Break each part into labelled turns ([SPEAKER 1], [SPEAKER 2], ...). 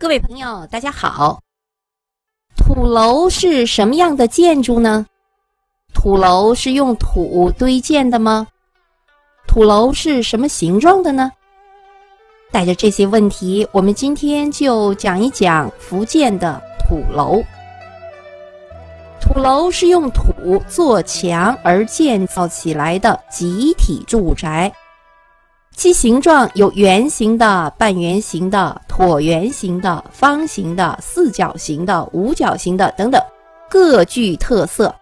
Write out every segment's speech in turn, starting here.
[SPEAKER 1] 各位朋友，大家好。土楼是什么样的建筑呢？土楼是用土堆建的吗？土楼是什么形状的呢？带着这些问题，我们今天就讲一讲福建的土楼。土楼是用土做墙而建造起来的集体住宅。其形状有圆形的、半圆形的、椭圆形的、方形的、四角形的、五角形的等等，各具特色。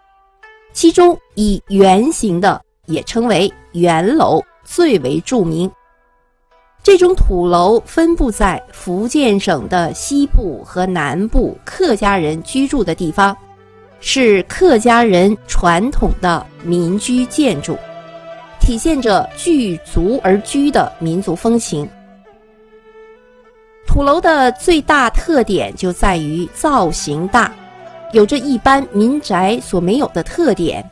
[SPEAKER 1] 其中以圆形的，也称为圆楼，最为著名。这种土楼分布在福建省的西部和南部客家人居住的地方，是客家人传统的民居建筑。体现着聚族而居的民族风情。土楼的最大特点就在于造型大，有着一般民宅所没有的特点。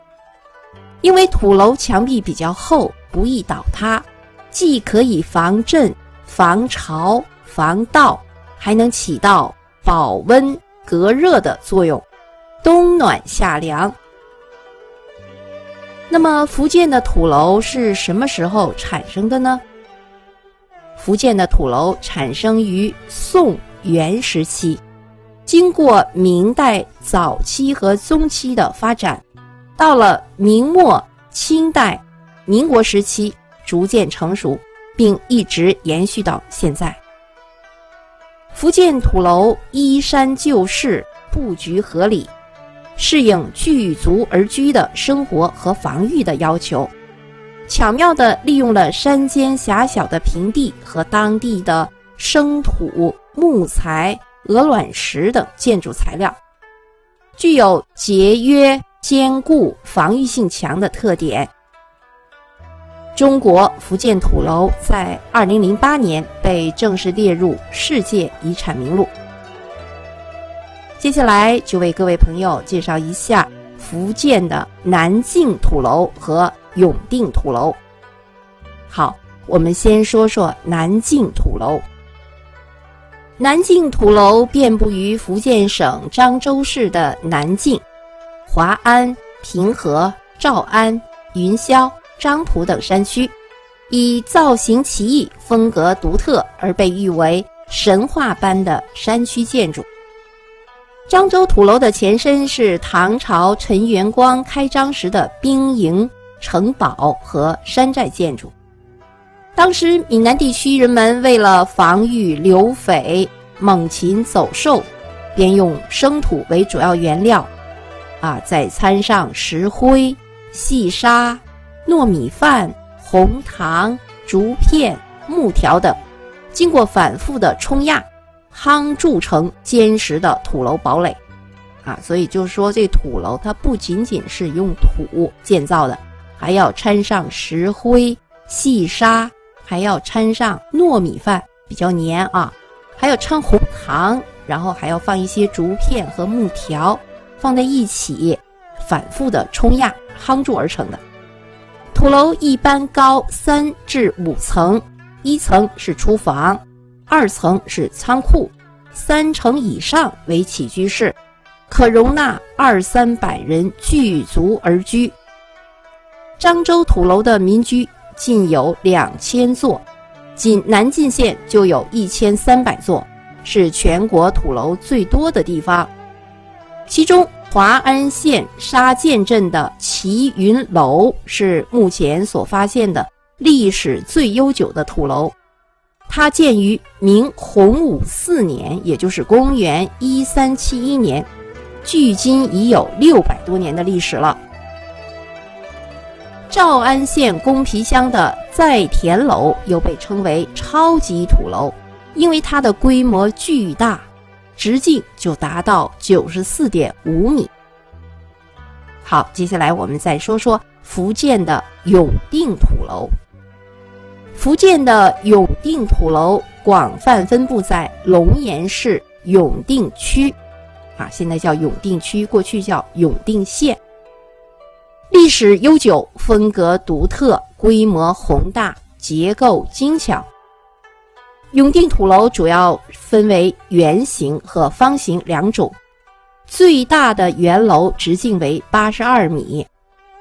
[SPEAKER 1] 因为土楼墙壁比较厚，不易倒塌，既可以防震、防潮、防盗，还能起到保温、隔热的作用，冬暖夏凉。那么，福建的土楼是什么时候产生的呢？福建的土楼产生于宋元时期，经过明代早期和中期的发展，到了明末清代、民国时期逐渐成熟，并一直延续到现在。福建土楼依山就势，布局合理。适应聚族而居的生活和防御的要求，巧妙地利用了山间狭小的平地和当地的生土、木材、鹅卵石等建筑材料，具有节约、坚固、防御性强的特点。中国福建土楼在二零零八年被正式列入世界遗产名录。接下来就为各位朋友介绍一下福建的南靖土楼和永定土楼。好，我们先说说南靖土楼。南靖土楼遍布于福建省漳州市的南靖、华安、平和、诏安、云霄、漳浦等山区，以造型奇异、风格独特而被誉为神话般的山区建筑。漳州土楼的前身是唐朝陈元光开张时的兵营、城堡和山寨建筑。当时闽南地区人们为了防御流匪、猛禽走兽，便用生土为主要原料，啊，再掺上石灰、细沙、糯米饭、红糖、竹片、木条等，经过反复的冲压。夯筑成坚实的土楼堡垒，啊，所以就是说，这土楼它不仅仅是用土建造的，还要掺上石灰、细沙，还要掺上糯米饭，比较黏啊，还要掺红糖，然后还要放一些竹片和木条放在一起，反复的冲压夯筑而成的。土楼一般高三至五层，一层是厨房。二层是仓库，三层以上为起居室，可容纳二三百人聚族而居。漳州土楼的民居近有两千座，仅南靖县就有一千三百座，是全国土楼最多的地方。其中，华安县沙涧镇的齐云楼是目前所发现的历史最悠久的土楼。它建于明洪武四年，也就是公元一三七一年，距今已有六百多年的历史了。诏安县公皮乡的在田楼又被称为超级土楼，因为它的规模巨大，直径就达到九十四点五米。好，接下来我们再说说福建的永定土楼。福建的永定土楼广泛分布在龙岩市永定区，啊，现在叫永定区，过去叫永定县。历史悠久，风格独特，规模宏大，结构精巧。永定土楼主要分为圆形和方形两种，最大的圆楼直径为八十二米，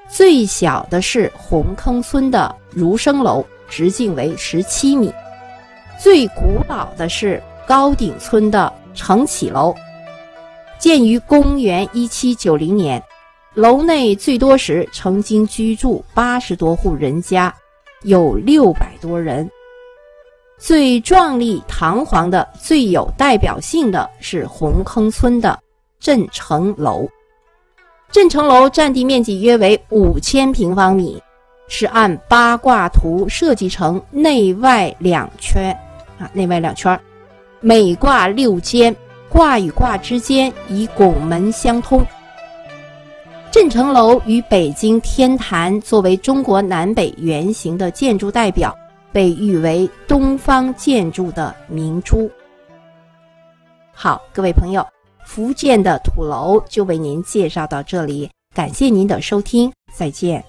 [SPEAKER 1] 最小的是红坑村的儒生楼，直径为十七米，最古老的是高顶村的承启楼，建于公元一七九零年。楼内最多时曾经居住八十多户人家，有六百多人。最壮丽堂皇的、最有代表性的是红坑村的镇城楼。镇城楼占地面积约为五千平方米，是按八卦图设计成内外两圈啊，内外两圈，每卦六间，卦与卦之间以拱门相通。镇城楼与北京天坛作为中国南北圆形的建筑代表，被誉为东方建筑的明珠。好，各位朋友，福建的土楼就为您介绍到这里，感谢您的收听，再见。